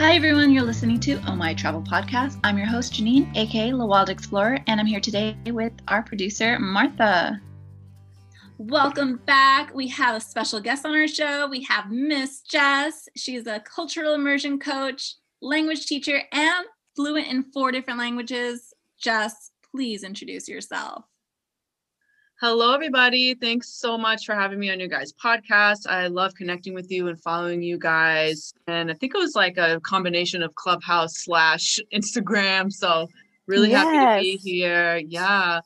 Hi, everyone. You're listening to Oh My Travel Podcast. I'm your host, Janine, aka La Wild Explorer, and I'm here today with our producer, Martha. Welcome back. We have a special guest on our show. We have Miss Jess. She's a cultural immersion coach, language teacher, and fluent in four different languages. Jess, please introduce yourself. Hello, everybody. Thanks so much for having me on your guys' podcast. I love connecting with you and following you guys. And I think it was like a combination of Clubhouse slash Instagram. So really yes. happy to be here. Yeah.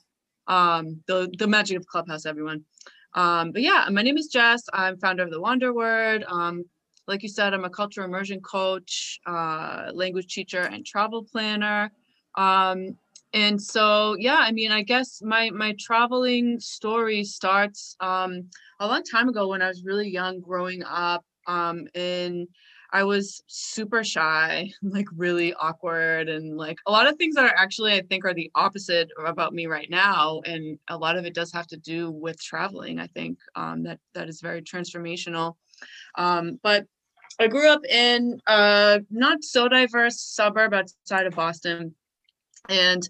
Um, the the magic of Clubhouse, everyone. Um, but yeah, my name is Jess. I'm founder of the Wander Word. Um, like you said, I'm a cultural immersion coach, uh, language teacher, and travel planner. Um, and so yeah i mean i guess my my traveling story starts um a long time ago when i was really young growing up um and i was super shy like really awkward and like a lot of things that are actually i think are the opposite about me right now and a lot of it does have to do with traveling i think um that that is very transformational. Um but i grew up in a not so diverse suburb outside of boston and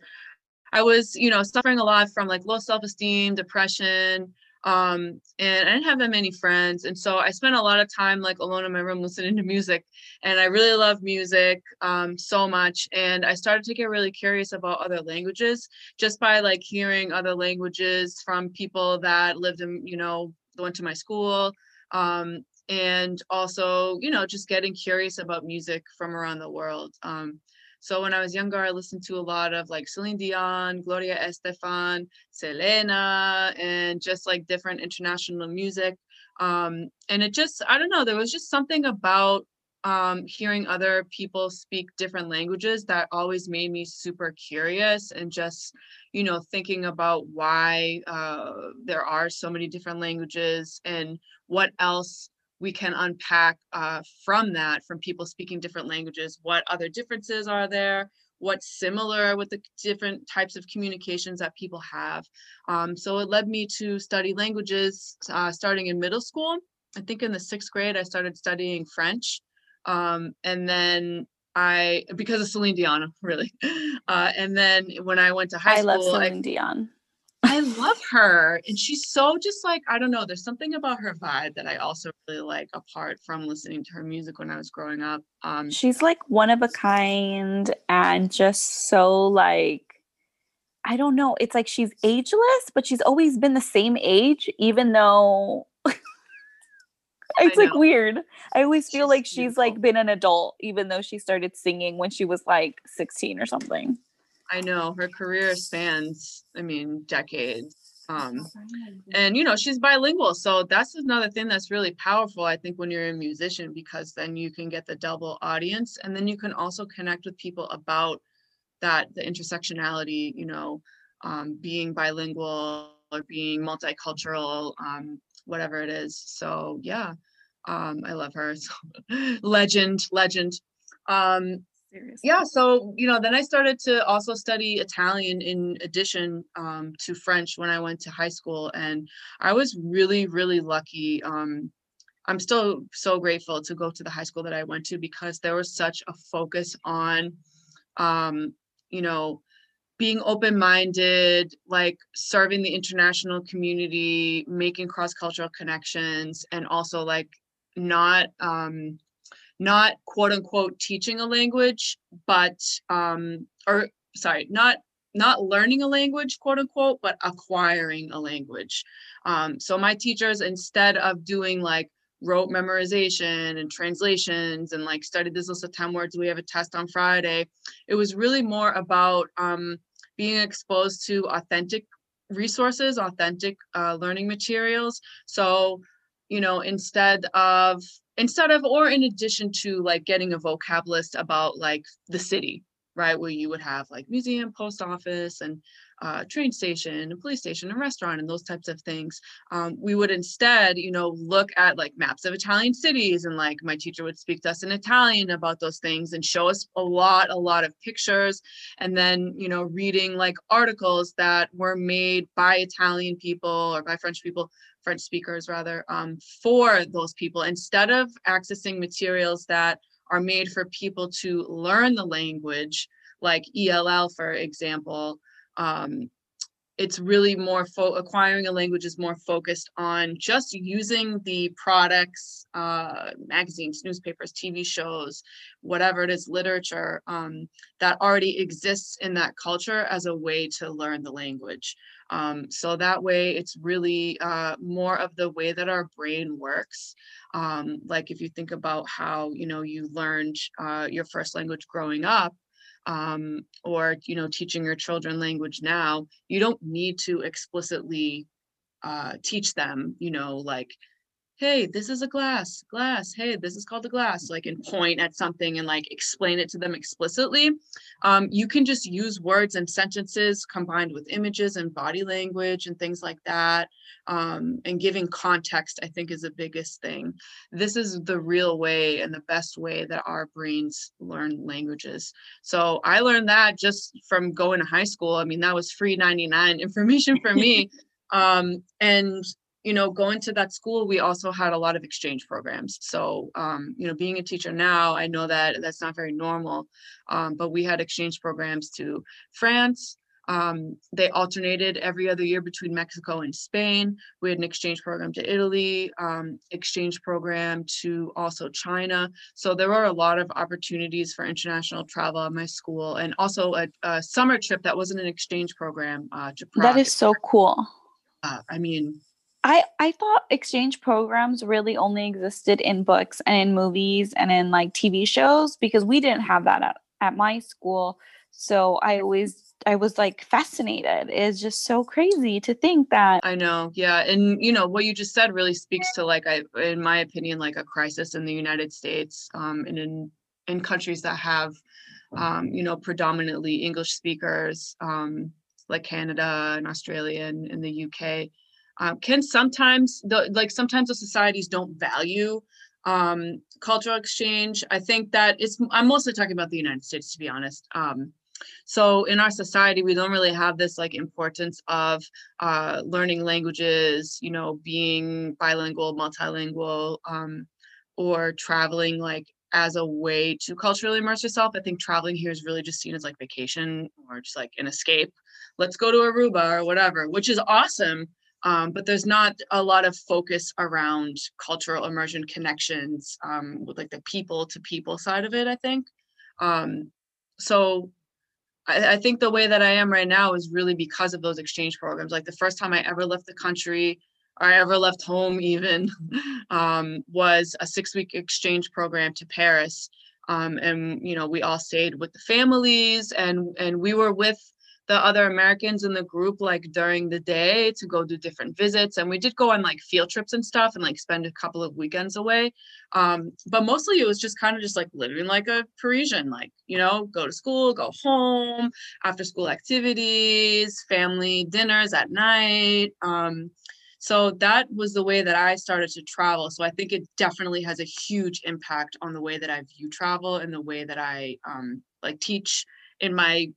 i was you know suffering a lot from like low self-esteem depression um and i didn't have that many friends and so i spent a lot of time like alone in my room listening to music and i really love music um so much and i started to get really curious about other languages just by like hearing other languages from people that lived in you know went to my school um and also you know just getting curious about music from around the world um so when I was younger, I listened to a lot of like Celine Dion, Gloria Estefan, Selena, and just like different international music. Um, and it just, I don't know, there was just something about um, hearing other people speak different languages that always made me super curious and just, you know, thinking about why uh, there are so many different languages and what else we can unpack uh, from that, from people speaking different languages, what other differences are there, what's similar with the different types of communications that people have. Um, so it led me to study languages uh, starting in middle school. I think in the sixth grade, I started studying French. Um, and then I, because of Celine Dion, really. Uh, and then when I went to high I school, I love Celine Dion. I love her. And she's so just like, I don't know, there's something about her vibe that I also really like apart from listening to her music when I was growing up. Um she's like one of a kind and just so like I don't know, it's like she's ageless, but she's always been the same age, even though it's like weird. I always feel she's like she's beautiful. like been an adult, even though she started singing when she was like 16 or something. I know her career spans, I mean, decades. Um, and you know, she's bilingual. So that's another thing that's really powerful, I think, when you're a musician, because then you can get the double audience and then you can also connect with people about that, the intersectionality, you know, um, being bilingual or being multicultural, um, whatever it is. So yeah, um, I love her. So, legend, legend. Um, Seriously. Yeah, so you know, then I started to also study Italian in addition um, to French when I went to high school, and I was really, really lucky. Um, I'm still so grateful to go to the high school that I went to because there was such a focus on, um, you know, being open-minded, like serving the international community, making cross-cultural connections, and also like not um, not quote unquote teaching a language, but um, or sorry, not not learning a language, quote unquote, but acquiring a language. Um, so my teachers, instead of doing like rote memorization and translations and like study this list of 10 words, we have a test on Friday. It was really more about um, being exposed to authentic resources, authentic uh, learning materials. So, you know, instead of instead of or in addition to like getting a vocab list about like the city right where you would have like museum post office and uh, train station and police station and restaurant and those types of things um, we would instead you know look at like maps of italian cities and like my teacher would speak to us in italian about those things and show us a lot a lot of pictures and then you know reading like articles that were made by italian people or by french people French speakers rather, um, for those people instead of accessing materials that are made for people to learn the language, like ELL, for example, um, it's really more fo- acquiring a language is more focused on just using the products uh, magazines newspapers tv shows whatever it is literature um, that already exists in that culture as a way to learn the language um, so that way it's really uh, more of the way that our brain works. Um, like if you think about how you know you learned uh, your first language growing up um, or you know teaching your children language now you don't need to explicitly uh, teach them you know like hey this is a glass glass. Hey this is called a glass. Like and point at something and like explain it to them explicitly. Um, you can just use words and sentences combined with images and body language and things like that. Um, and giving context i think is the biggest thing. This is the real way and the best way that our brains learn languages. So i learned that just from going to high school. I mean that was free 99 information for me. Um, and you know, going to that school, we also had a lot of exchange programs. So, um, you know, being a teacher now, I know that that's not very normal, um, but we had exchange programs to France. Um, they alternated every other year between Mexico and Spain. We had an exchange program to Italy, um, exchange program to also China. So there were a lot of opportunities for international travel at my school, and also a, a summer trip that wasn't an exchange program uh, to Prague. That is so cool. Uh, I mean, I, I thought exchange programs really only existed in books and in movies and in like TV shows because we didn't have that at, at my school. So I always I was like fascinated. It's just so crazy to think that I know. Yeah. And you know, what you just said really speaks to like I in my opinion, like a crisis in the United States, um, and in in countries that have um, you know, predominantly English speakers, um, like Canada and Australia and, and the UK um, can sometimes the like sometimes the societies don't value um, cultural exchange. I think that it's I'm mostly talking about the United States to be honest. Um, so in our society, we don't really have this like importance of uh, learning languages, you know, being bilingual, multilingual, um, or traveling like as a way to culturally immerse yourself. I think traveling here is really just seen as like vacation or just like an escape. Let's go to Aruba or whatever, which is awesome um, but there's not a lot of focus around cultural immersion connections um, with like the people to people side of it i think. Um, so I, I, think the way that i am right now is really because of those exchange programs. Like the first time i ever left the country or i ever left home even um, was a six week exchange program to paris. Um, and you know we all stayed with the families and and we were with the other Americans in the group like during the day to go do different visits. And we did go on like field trips and stuff and like spend a couple of weekends away. Um, but mostly it was just kind of just like living like a Parisian, like, you know, go to school, go home, after school activities, family dinners at night. Um, so that was the way that I started to travel. So I think it definitely has a huge impact on the way that I view travel and the way that I um, like teach in my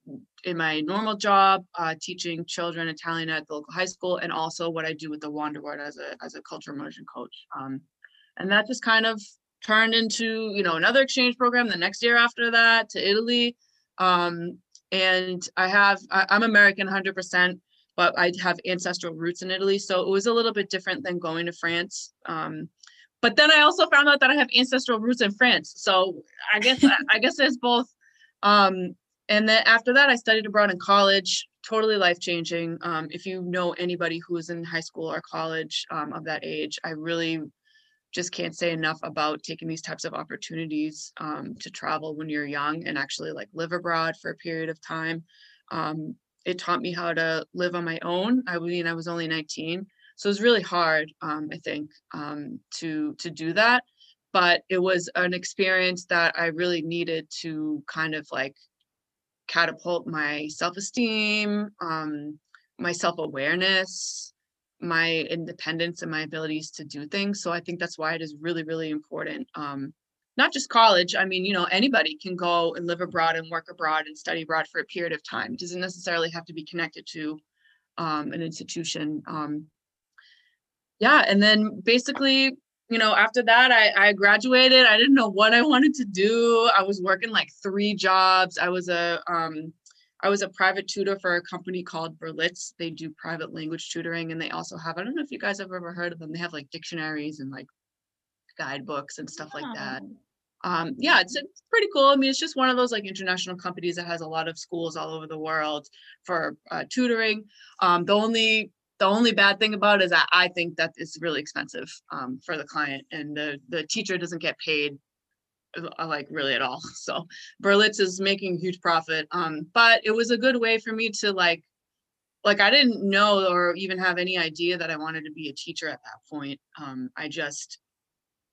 in my normal job uh, teaching children Italian at the local high school, and also what I do with the Wanderword as a as a cultural immersion coach. Um, and that just kind of turned into you know another exchange program the next year after that to Italy. Um, and I have I, I'm American 100%, but I have ancestral roots in Italy, so it was a little bit different than going to France. Um, but then I also found out that I have ancestral roots in France, so I guess I guess there's both um and then after that, I studied abroad in college, totally life changing. Um, if you know anybody who is in high school or college um, of that age, I really just can't say enough about taking these types of opportunities um, to travel when you're young and actually like live abroad for a period of time. Um, it taught me how to live on my own. I mean, I was only 19, so it was really hard, um, I think, um, to to do that. But it was an experience that I really needed to kind of like catapult my self-esteem um, my self-awareness my independence and my abilities to do things. So i think that's why it is really really important um, not just college. I mean you know anybody can go and live abroad and work abroad and study abroad for a period of time. It doesn't necessarily have to be connected to um, an institution um, yeah and then basically you know, after that, I, I graduated. I didn't know what I wanted to do. I was working like three jobs. I was a um, I was a private tutor for a company called Berlitz. They do private language tutoring, and they also have I don't know if you guys have ever heard of them. They have like dictionaries and like guidebooks and stuff like that. Um, yeah, it's, it's pretty cool. I mean, it's just one of those like international companies that has a lot of schools all over the world for uh, tutoring. Um, the only the only bad thing about it is that I think that it's really expensive um, for the client, and the the teacher doesn't get paid uh, like really at all. So Berlitz is making huge profit. Um, but it was a good way for me to like like I didn't know or even have any idea that I wanted to be a teacher at that point. Um, I just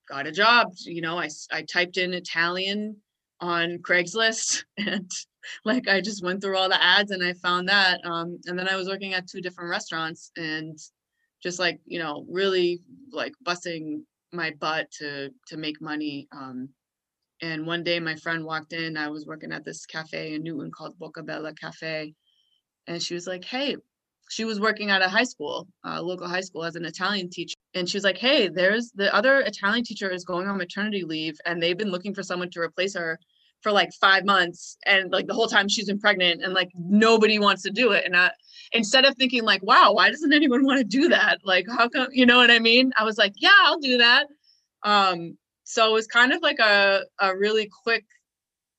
got a job. You know, I I typed in Italian on Craigslist and like I just went through all the ads and I found that. Um, and then I was working at two different restaurants and just like, you know, really like busting my butt to to make money. Um, and one day my friend walked in, I was working at this cafe in Newton called Boca Bella Cafe. And she was like, Hey, she was working at a high school, a local high school as an Italian teacher. And she was like, Hey, there's the other Italian teacher is going on maternity leave and they've been looking for someone to replace her for like five months and like the whole time she's been pregnant and like nobody wants to do it and I, instead of thinking like wow why doesn't anyone want to do that? Like how come you know what i mean? I was like yeah i'll do that. Um so it was kind of like a, a really quick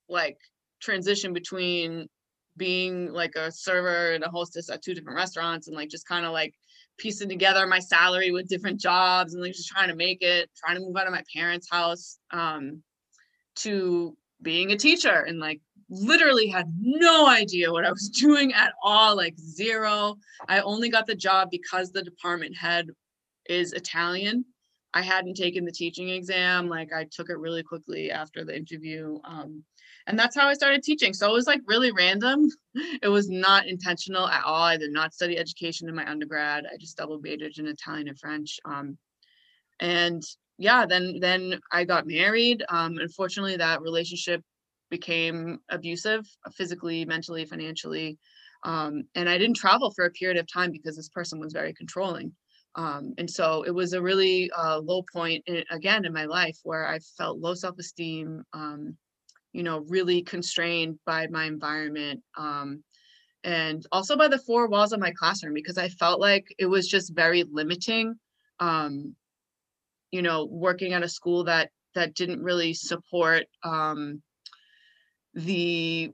like transition between being like a server and a hostess at two different restaurants and like just kind of like piecing together my salary with different jobs and like just trying to make it trying to move out of my parents house um to being a teacher and like literally had no idea what I was doing at all, like zero. I only got the job because the department head is Italian. I hadn't taken the teaching exam. Like I took it really quickly after the interview. Um, and that's how I started teaching. So it was like really random. It was not intentional at all. I did not study education in my undergrad. I just double majored in Italian and French. Um, and yeah, then then I got married. Um, unfortunately, that relationship became abusive, uh, physically, mentally, financially, um, and I didn't travel for a period of time because this person was very controlling. Um, and so it was a really uh, low point in, again in my life where I felt low self-esteem, um, you know, really constrained by my environment, um, and also by the four walls of my classroom because I felt like it was just very limiting um, you know working at a school that that didn't really support um, the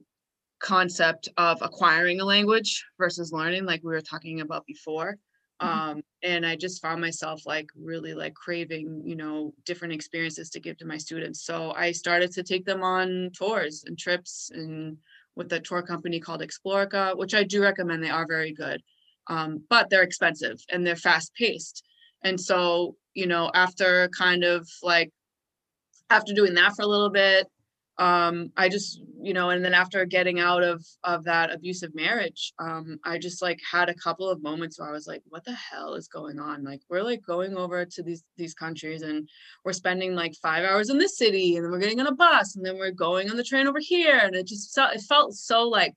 concept of acquiring a language versus learning like we were talking about before. Mm-hmm. um, and i just found myself like really like craving you know different experiences to give to my students. So i started to take them on tours and trips and with a tour company called explorica which i do recommend they are very good. Um, but they're expensive and they're fast paced and so you know, after kind of like after doing that for a little bit, um, I just, you know, and then after getting out of of that abusive marriage, um, I just like had a couple of moments where I was like, what the hell is going on? Like we're like going over to these these countries and we're spending like five hours in the city and then we're getting on a bus and then we're going on the train over here. And it just felt it felt so like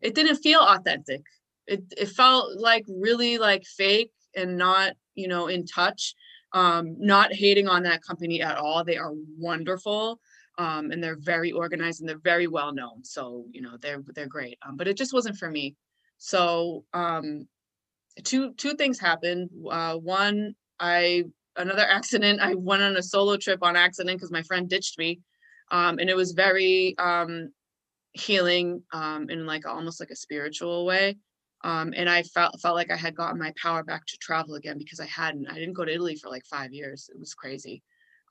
it didn't feel authentic. It it felt like really like fake and not you know in touch um not hating on that company at all. They are wonderful um and they're very organized and they're very well known. So you know they're they're great. Um, but it just wasn't for me. So um two two things happened. Uh one i another accident. I went on a solo trip on accident because my friend ditched me. Um and it was very um healing um in like almost like a spiritual way um, and I felt felt like I had gotten my power back to travel again because I hadn't. I didn't go to Italy for like five years. It was crazy.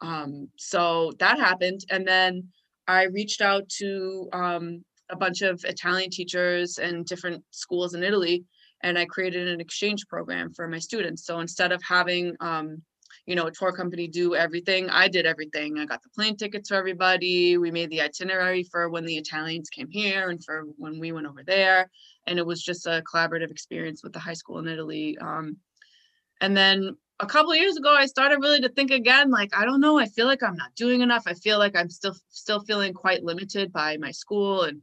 Um, so that happened, and then I reached out to um, a bunch of Italian teachers and different schools in Italy, and I created an exchange program for my students. So instead of having um, you know, a tour company do everything. I did everything. I got the plane tickets for everybody. We made the itinerary for when the Italians came here and for when we went over there. And it was just a collaborative experience with the high school in Italy. Um, and then a couple years ago, I started really to think again, like, I don't know, I feel like I'm not doing enough. I feel like I'm still still feeling quite limited by my school and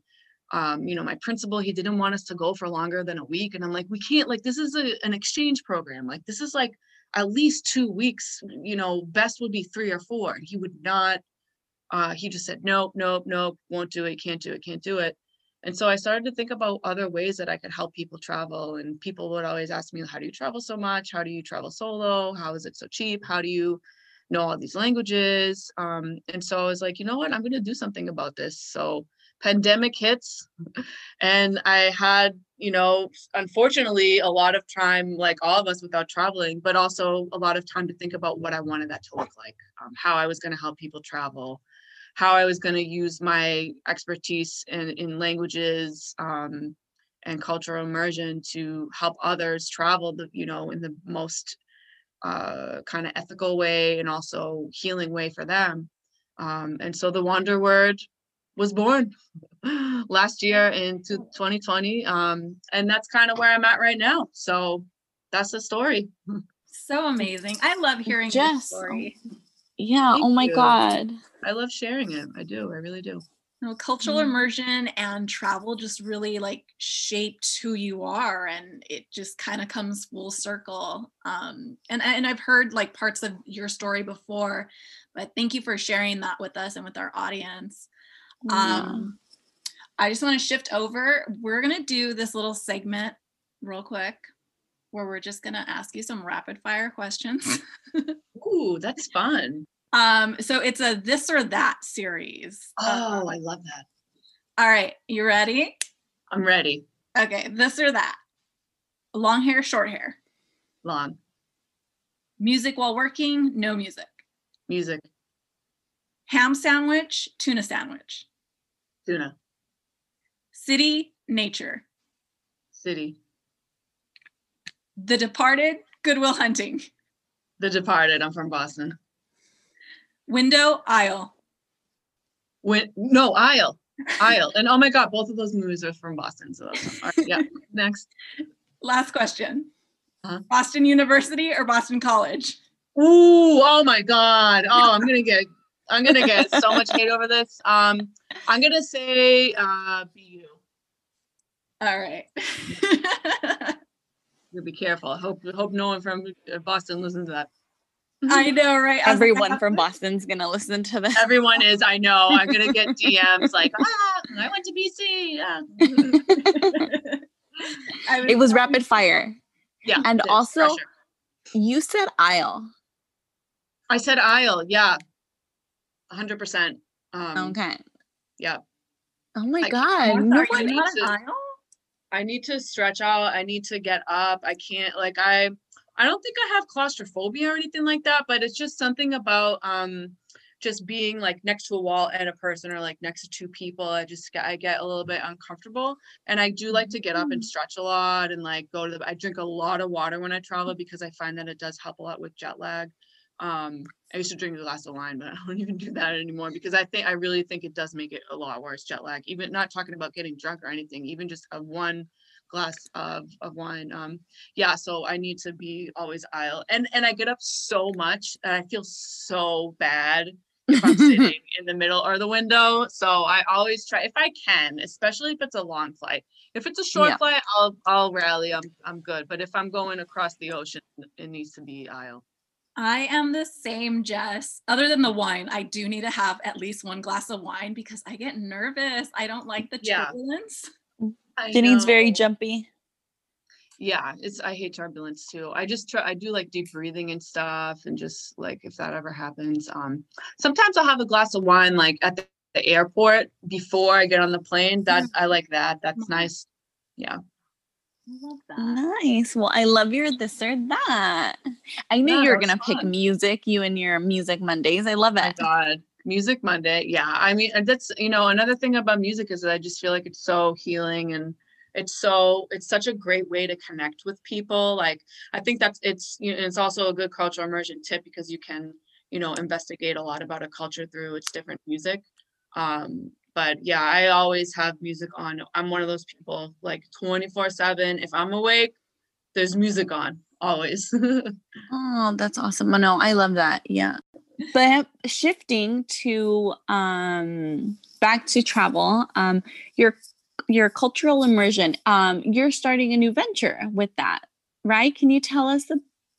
um, you know, my principal, he didn't want us to go for longer than a week. And I'm like, we can't, like, this is a, an exchange program. Like, this is like at least two weeks, you know, best would be three or four. He would not, uh, he just said, nope, nope, nope, won't do it, can't do it, can't do it. And so I started to think about other ways that I could help people travel. And people would always ask me, how do you travel so much? How do you travel solo? How is it so cheap? How do you know all these languages? Um, and so I was like, you know what? I'm going to do something about this. So pandemic hits and I had, you know, unfortunately a lot of time, like all of us without traveling, but also a lot of time to think about what I wanted that to look like, um, how I was going to help people travel how I was going to use my expertise in, in languages um, and cultural immersion to help others travel the, you know, in the most uh, kind of ethical way and also healing way for them. Um, and so the Wander Word was born last year in 2020. Um, and that's kind of where I'm at right now. So that's the story. So amazing. I love hearing Jess, this story. Yeah. Thank oh my you. God. I love sharing it. I do. I really do. You know, cultural mm-hmm. immersion and travel just really like shaped who you are and it just kind of comes full circle um, and and i've heard like parts of your story before but thank you for sharing that with us and with our audience yeah. um, i just want to shift over we're going to do this little segment real quick where we're just going to ask you some rapid fire questions ooh that's fun um, so it's a this or that series. Oh, um, I love that. All right, you ready? I'm ready. Okay, this or that. Long hair, short hair. Long. Music while working, no music. Music. Ham sandwich, tuna sandwich. Tuna. City, nature. City. The Departed, Good Will Hunting. The Departed. I'm from Boston. Window, aisle. Win- no, aisle. Aisle. And oh my God, both of those movies are from Boston. So right, yeah. Next. Last question. Uh-huh. Boston University or Boston College? Ooh, oh my God. Oh, I'm gonna get I'm gonna get so much hate over this. Um, I'm gonna say uh BU. All right. you be careful. I hope hope no one from Boston listens to that. I know, right? Everyone from Boston's gonna listen to this. Everyone is. I know. I'm gonna get DMs like, ah, I went to BC. Yeah. it was rapid fire. Yeah. And also, pressure. you said aisle. I said aisle. Yeah. 100%. Um, okay. Yeah. Oh my I God. No one aisle? I need to stretch out. I need to get up. I can't, like, I I don't think I have claustrophobia or anything like that, but it's just something about um just being like next to a wall and a person or like next to two people i just get i get a little bit uncomfortable and i do like to get up and mm. stretch a lot and like go to the i drink a lot of water when i travel because i find that it does help a lot with jet lag um i used to drink a glass of wine but i don't even do that anymore because i think i really think it does make it a lot worse jet lag even not talking about getting drunk or anything even just a one glass of, of wine. Um, yeah, so I need to be always aisle. And and I get up so much and I feel so bad if I'm sitting in the middle or the window. So I always try if I can, especially if it's a long flight. If it's a short yeah. flight, I'll I'll rally. I'm I'm good. But if I'm going across the ocean, it needs to be aisle. I am the same, Jess. Other than the wine, I do need to have at least one glass of wine because I get nervous. I don't like the turbulence. Yeah. Janine's very jumpy. Yeah, it's I hate turbulence too. I just try I do like deep breathing and stuff and just like if that ever happens. Um sometimes I'll have a glass of wine like at the, the airport before I get on the plane. That. I like that. That's mm-hmm. nice. Yeah. Nice. Well, I love your this or that. I knew yeah, you were gonna fun. pick music, you and your music Mondays. I love it. Oh God. Music Monday. Yeah. I mean, that's, you know, another thing about music is that I just feel like it's so healing and it's so, it's such a great way to connect with people. Like, I think that's, it's, you know, it's also a good cultural immersion tip because you can, you know, investigate a lot about a culture through its different music. Um, but yeah, I always have music on. I'm one of those people like 24 7. If I'm awake, there's music on always. oh, that's awesome. No, I love that. Yeah but shifting to um, back to travel, um, your your cultural immersion, um, you're starting a new venture with that, right? Can you tell us a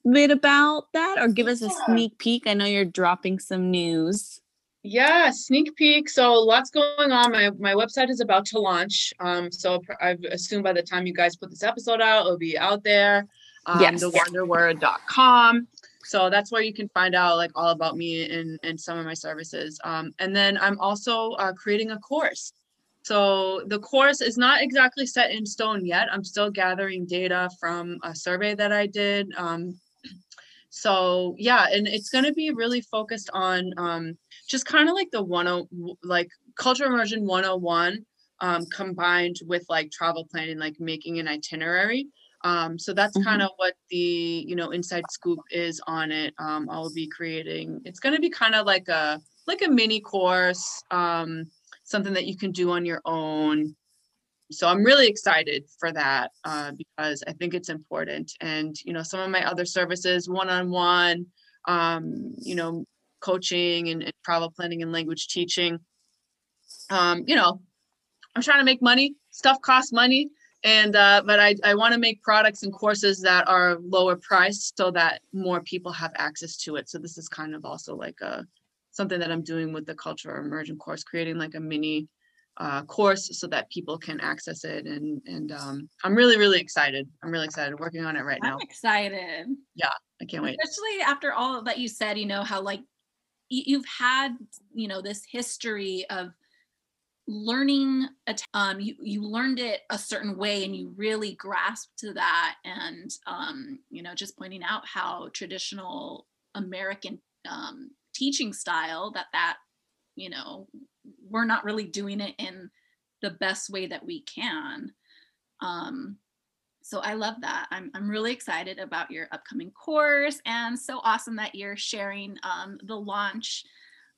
bit about that or give us a sneak peek? I know you're dropping some news. Yeah, sneak peek. So lots going on. My my website is about to launch. Um, so I assume by the time you guys put this episode out, it'll be out there. Um, yes. thewonderword.com. So that's where you can find out like all about me and, and some of my services. Um, and then I'm also uh, creating a course. So the course is not exactly set in stone yet. I'm still gathering data from a survey that I did. Um, so yeah, and it's going to be really focused on um, just kind of like the one like cultural immersion 101 um, combined with like travel planning, like making an itinerary. Um, so that's mm-hmm. kind of what the you know inside scoop is on it. Um, I'll be creating. It's going to be kind of like a like a mini course, um, something that you can do on your own. So I'm really excited for that uh, because I think it's important. And you know, some of my other services, one-on-one, um, you know, coaching and, and travel planning and language teaching. Um, you know, I'm trying to make money. Stuff costs money. And uh, but I, I want to make products and courses that are lower priced so that more people have access to it. So this is kind of also like a something that I'm doing with the cultural immersion course, creating like a mini uh, course so that people can access it. And and um, I'm really really excited. I'm really excited working on it right now. I'm excited. Yeah, I can't wait. Especially after all that you said, you know how like you've had you know this history of learning um, you, you learned it a certain way and you really grasped to that and um, you know just pointing out how traditional american um, teaching style that that you know we're not really doing it in the best way that we can um, so I love that. I'm, I'm really excited about your upcoming course and so awesome that you're sharing um, the launch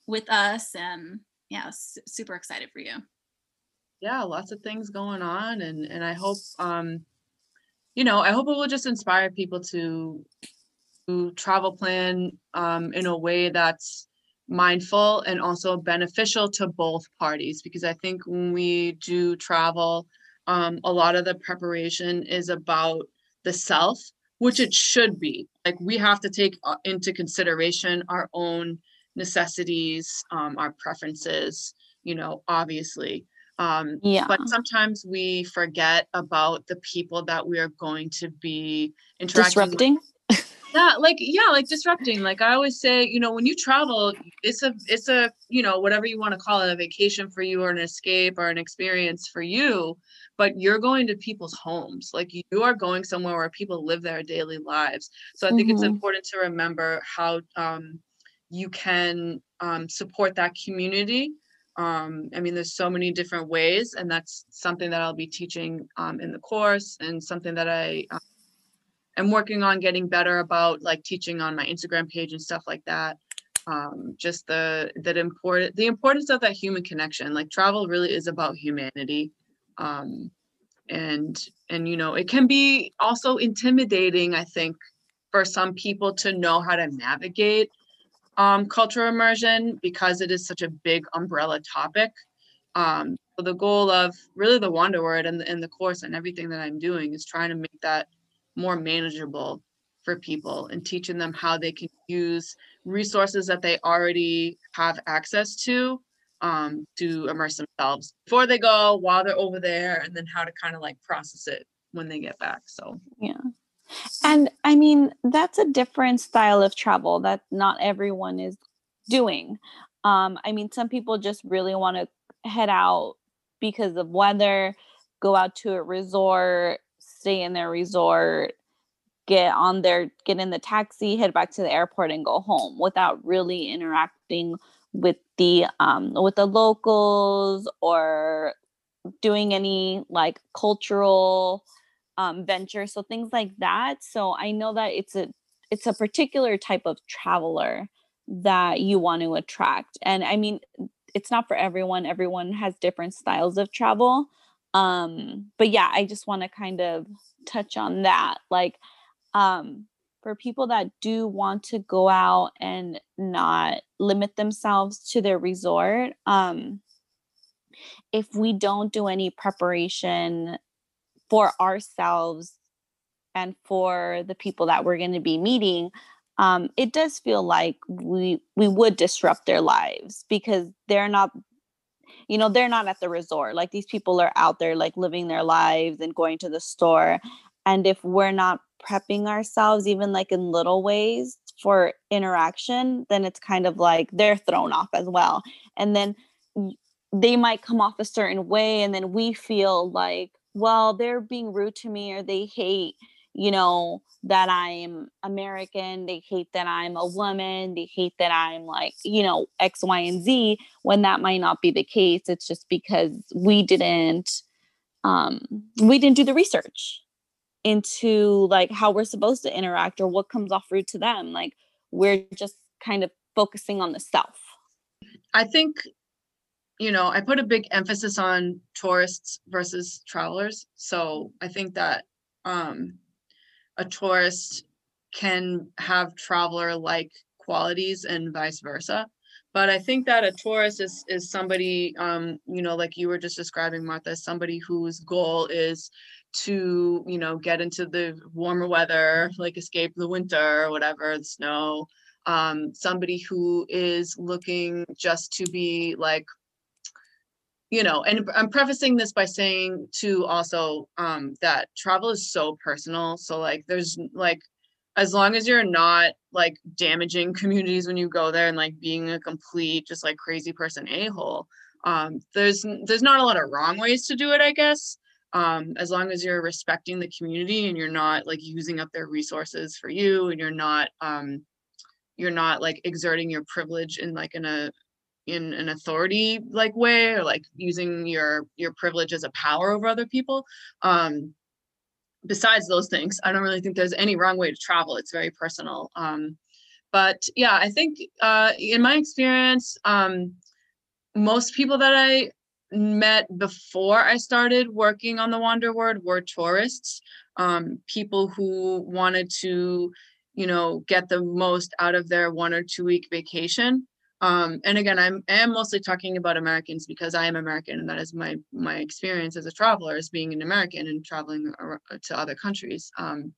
with us. And yeah, super excited for you. Yeah, lots of things going on. And, and I hope, um, you know, I hope it will just inspire people to, to travel plan um, in a way that's mindful and also beneficial to both parties. Because I think when we do travel, um, a lot of the preparation is about the self, which it should be. Like we have to take uh, into consideration our own necessities, um, our preferences, you know, obviously. Um, yeah. But sometimes we forget about the people that we are going to be interacting disrupting. With yeah like yeah like disrupting like i always say you know when you travel it's a it's a you know whatever you want to call it a vacation for you or an escape or an experience for you but you're going to people's homes like you are going somewhere where people live their daily lives so i think mm-hmm. it's important to remember how um, you can um, support that community um, i mean there's so many different ways and that's something that i'll be teaching um, in the course and something that i am working on getting better about like teaching on my Instagram page and stuff like that. Um, just the that important the importance of that human connection. Like travel really is about humanity. Um, and and you know, it can be also intimidating, I think, for some people to know how to navigate um, cultural immersion because it is such a big umbrella topic. Um, so the goal of really the Wonder Word and the, and the course and everything that I'm doing is trying to make that more manageable for people and teaching them how they can use resources that they already have access to um, to immerse themselves before they go, while they're over there, and then how to kind of like process it when they get back. So, yeah. And I mean, that's a different style of travel that not everyone is doing. Um, I mean, some people just really want to head out because of weather, go out to a resort, stay in their resort, get on their get in the taxi, head back to the airport and go home without really interacting with the um with the locals or doing any like cultural um venture. So things like that. So i know that it's a it's a particular type of traveler that you want to attract. And i mean it's not for everyone. Everyone has different styles of travel um but yeah i just want to kind of touch on that like um for people that do want to go out and not limit themselves to their resort um if we don't do any preparation for ourselves and for the people that we're going to be meeting um, it does feel like we we would disrupt their lives because they're not you know they're not at the resort like these people are out there like living their lives and going to the store and if we're not prepping ourselves even like in little ways for interaction then it's kind of like they're thrown off as well and then they might come off a certain way and then we feel like well they're being rude to me or they hate you know that i'm american they hate that i'm a woman they hate that i'm like you know x y and z when that might not be the case it's just because we didn't um we didn't do the research into like how we're supposed to interact or what comes off rude to them like we're just kind of focusing on the self. I think you know i put a big emphasis on tourists versus travelers so i think that um a tourist can have traveler like qualities and vice versa. But i think that a tourist is is somebody um you know like you were just describing martha somebody whose goal is to you know get into the warmer weather like escape the winter or whatever the snow. Um somebody who is looking just to be like you know and i'm prefacing this by saying too also um that travel is so personal. So like there's like as long as you're not like damaging communities when you go there and like being a complete just like crazy person a-hole um there's there's not a lot of wrong ways to do it i guess. Um, as long as you're respecting the community and you're not like using up their resources for you and you're not um, you're not like exerting your privilege in like in a in an authority like way or like using your your privilege as a power over other people. Um besides those things i don't really think there's any wrong way to travel. It's very personal. Um but yeah i think uh in my experience um most people that i met before I started working on the wander word were tourists, um, people who wanted to, you know, get the most out of their one or two week vacation. Um, and again, I'm I am mostly talking about Americans because I am American, and that is my my experience as a traveler as being an American and traveling to other countries. Um,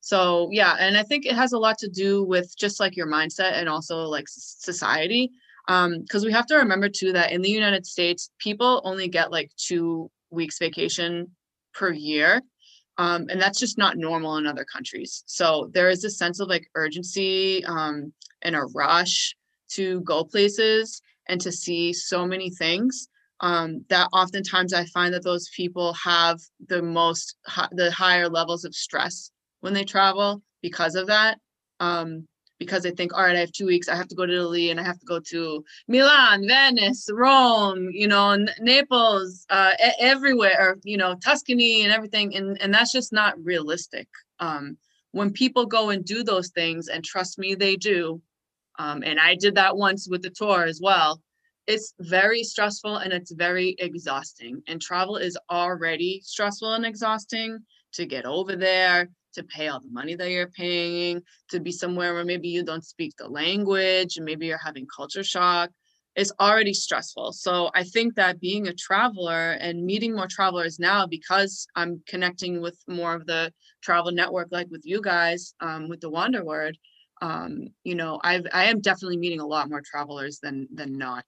so yeah, and I think it has a lot to do with just like your mindset and also like society because um, we have to remember too that in the United States, people only get like two weeks vacation per year. Um, and that's just not normal in other countries. So there is a sense of like urgency um, and a rush to go places and to see so many things um, that oftentimes I find that those people have the most the higher levels of stress when they travel because of that. Um, because they think, all right, I have two weeks. I have to go to Italy and I have to go to Milan, Venice, Rome, you know, Naples, uh, everywhere, you know, Tuscany and everything. And, and that's just not realistic. Um, when people go and do those things, and trust me, they do. Um, and I did that once with the tour as well. It's very stressful and it's very exhausting. And travel is already stressful and exhausting to get over there, to pay all the money that you're paying, to be somewhere where maybe you don't speak the language and maybe you're having culture shock. It's already stressful. So I think that being a traveler and meeting more travelers now, because I'm connecting with more of the travel network, like with you guys, um, with the Wander Word, um, you know, I've I am definitely meeting a lot more travelers than than not.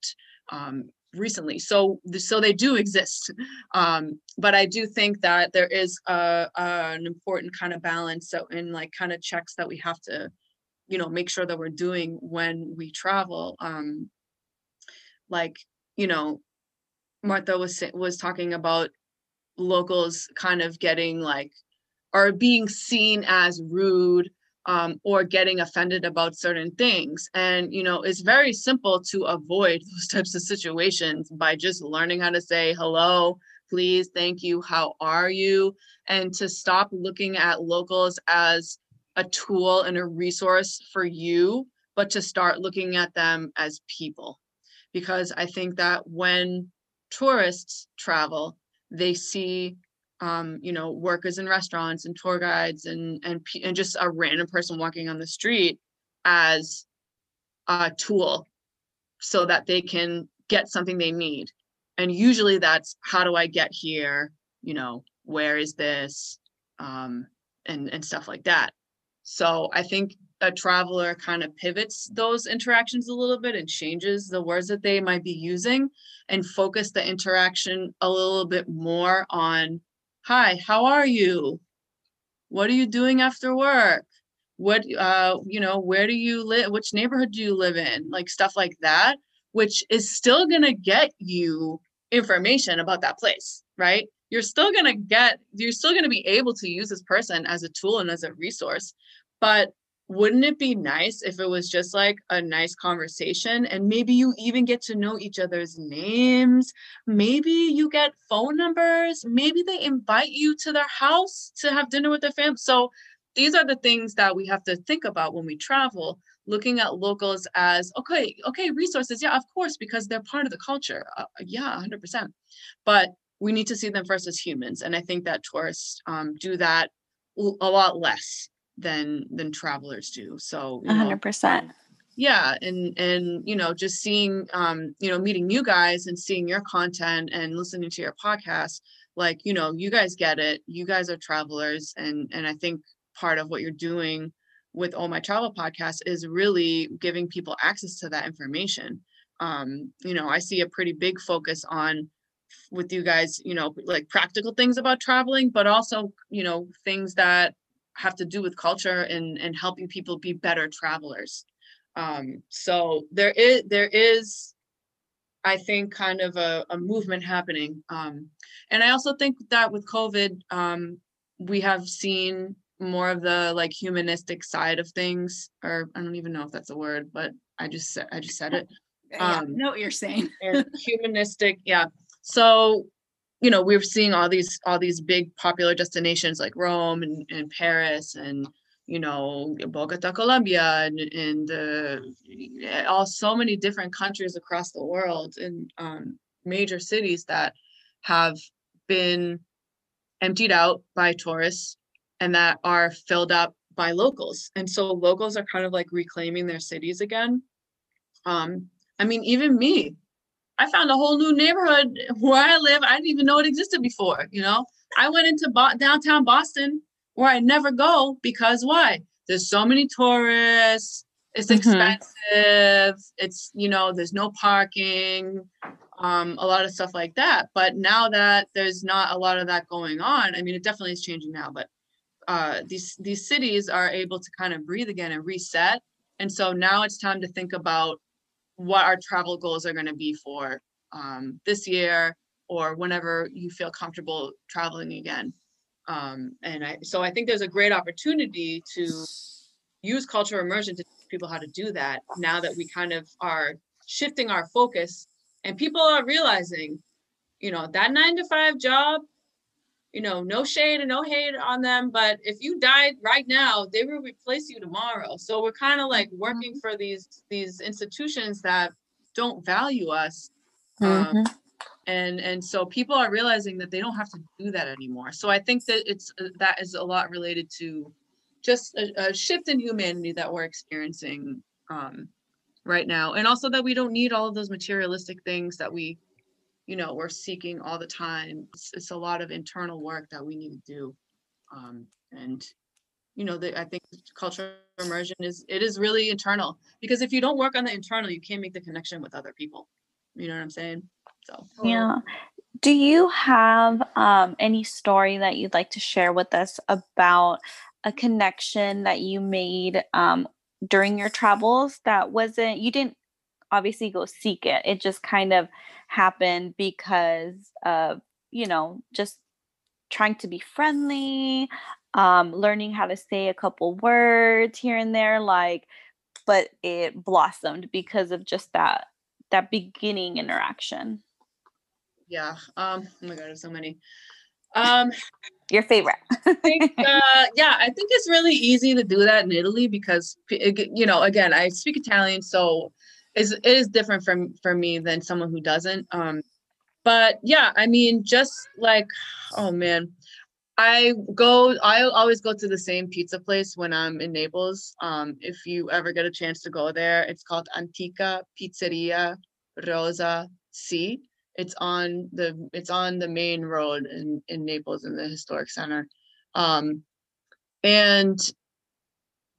Um, recently so so they do exist um but i do think that there is a, a, an important kind of balance so in like kind of checks that we have to you know make sure that we're doing when we travel um like you know martha was was talking about locals kind of getting like or being seen as rude um, or getting offended about certain things. And, you know, it's very simple to avoid those types of situations by just learning how to say hello, please, thank you, how are you? And to stop looking at locals as a tool and a resource for you, but to start looking at them as people. Because I think that when tourists travel, they see um, you know, workers in restaurants and tour guides and and and just a random person walking on the street as a tool so that they can get something they need. And usually that's how do I get here? You know, where is this? Um, and and stuff like that so i think a traveler kind of pivots those interactions a little bit and changes the words that they might be using and focus the interaction a little bit more on hi how are you? What are you doing after work? What uh you know where do you live which neighborhood do you live in? Like stuff like that which is still going to get you information about that place right? You're still going to get you're still going to be able to use this person as a tool and as a resource but wouldn't it be nice if it was just like a nice conversation and maybe you even get to know each other's names? Maybe you get phone numbers. Maybe they invite you to their house to have dinner with their family so these are the things that we have to think about when we travel looking at locals as okay okay resources. Yeah of course because they're part of the culture. Uh, yeah 100% but we need to see them first as humans and i think that tourists um, do that a lot less than than travelers do so you 100% yeah and and you know just seeing um you know meeting you guys and seeing your content and listening to your podcast like you know you guys get it you guys are travelers and and i think part of what you're doing with all my travel podcast is really giving people access to that information. Um you know i see a pretty big focus on with you guys you know like practical things about traveling but also you know things that have to do with culture and and helping people be better travelers. Um so there is there is i think kind of a, a movement happening. Um and i also think that with covid um we have seen more of the like humanistic side of things or i don't even know if that's a word but i just said i just said it. Um yeah, know what you're saying. humanistic yeah. So you know we're seeing all these all these big popular destinations like rome and, and paris and you know bogota colombia and, and uh, all so many different countries across the world and um, major cities that have been emptied out by tourists and that are filled up by locals. And so locals are kind of like reclaiming their cities again. Um i mean even me I found a whole new neighborhood where I live. I didn't even know it existed before. You know, I went into Bo- downtown Boston where I never go because why? There's so many tourists. It's mm-hmm. expensive. It's you know, there's no parking, um, a lot of stuff like that. But now that there's not a lot of that going on, I mean, it definitely is changing now. But uh, these these cities are able to kind of breathe again and reset. And so now it's time to think about what our travel goals are going to be for um, this year or whenever you feel comfortable traveling again. Um, and I, so I think there's a great opportunity to use cultural immersion to teach people how to do that now that we kind of are shifting our focus and people are realizing, you know, that nine to five job you know, no shade and no hate on them, but if you died right now, they will replace you tomorrow. So we're kind of like working mm-hmm. for these these institutions that don't value us. Um, mm-hmm. Um, and and so people are realizing that they don't have to do that anymore. So I think that it's uh, that is a lot related to just a, a shift in humanity that we're experiencing um, right now, and also that we don't need all of those materialistic things that we you know we're seeking all the time. It's, it's a lot of internal work that we need to do um, and you know the, i think cultural immersion is it is really internal because if you don't work on the internal you can't make the connection with other people. You know what i'm saying? So. Yeah. Do you have um, any story that you'd like to share with us about a connection that you made um, during your travels that wasn't you didn't obviously go seek it. It just kind of happened because of you know just trying to be friendly um learning how to say a couple words here and there like but it blossomed because of just that that beginning interaction. Yeah um oh my god there's so many. Um your favorite. I think, uh, yeah i think it's really easy to do that in italy because you know again i speak italian so is it is different from for me than someone who doesn't. Um, but yeah, I mean, just like, oh man, I go. I always go to the same pizza place when I'm in Naples. Um, if you ever get a chance to go there, it's called Antica Pizzeria Rosa C. It's on the it's on the main road in in Naples in the historic center. Um, and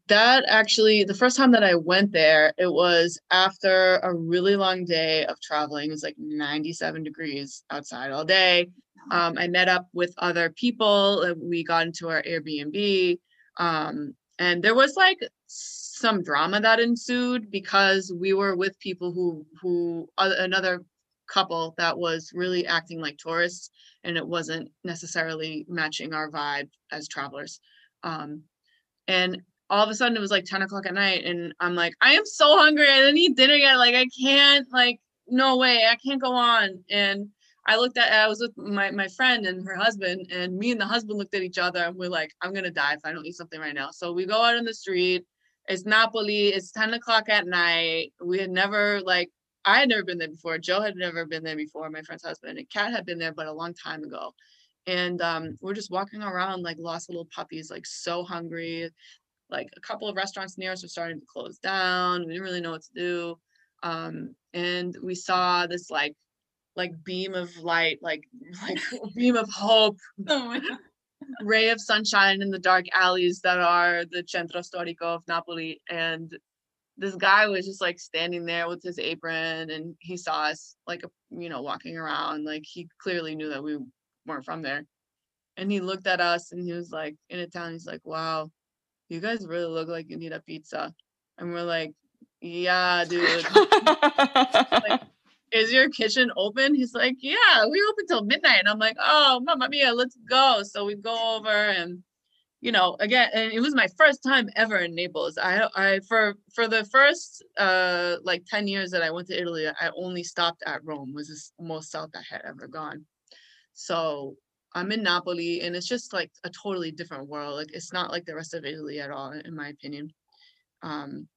that actually the first time that i went there it was after a really long day of traveling. It was like 97 degrees outside all day. Um, i met up with other people we got into our airbnb um, and there was like some drama that ensued because we were with people who who uh, another couple that was really acting like tourists and it wasn't necessarily matching our vibe as travelers. Um, and all of a sudden it was like 10 o'clock at night and i'm like i am so hungry. I didn't eat dinner yet. Like i can't like no way. I can't go on. And i looked at i was with my, my friend and her husband and me and the husband looked at each other and we're like i'm gonna die if i don't eat something right now. So we go out in the street. It's napoli. It's 10 o'clock at night. We had never like i had never been there before. Joe had never been there before my friend's husband and kat had been there but a long time ago. And um, we're just walking around like lost little puppies like so hungry like a couple of restaurants near us were starting to close down. We didn't really know what to do. Um, and we saw this like like beam of light, like like beam of hope, oh ray of sunshine in the dark alleys that are the Centro Storico of Napoli. And this guy was just like standing there with his apron and he saw us like you know walking around like he clearly knew that we weren't from there and he looked at us and he was like in Italian he's like wow you guys really look like you need a pizza. And we're like, yeah, dude. like, is your kitchen open? He's like, yeah, we open till midnight. And I'm like, oh, mamma mia, let's go. So we go over and, you know, again, and it was my first time ever in Naples. I, I, for, for the first, uh, like 10 years that I went to Italy, I only stopped at Rome was the most south I had ever gone. So I'm in Napoli and it's just like a totally different world. Like it's not like the rest of Italy at all, in my opinion. Um,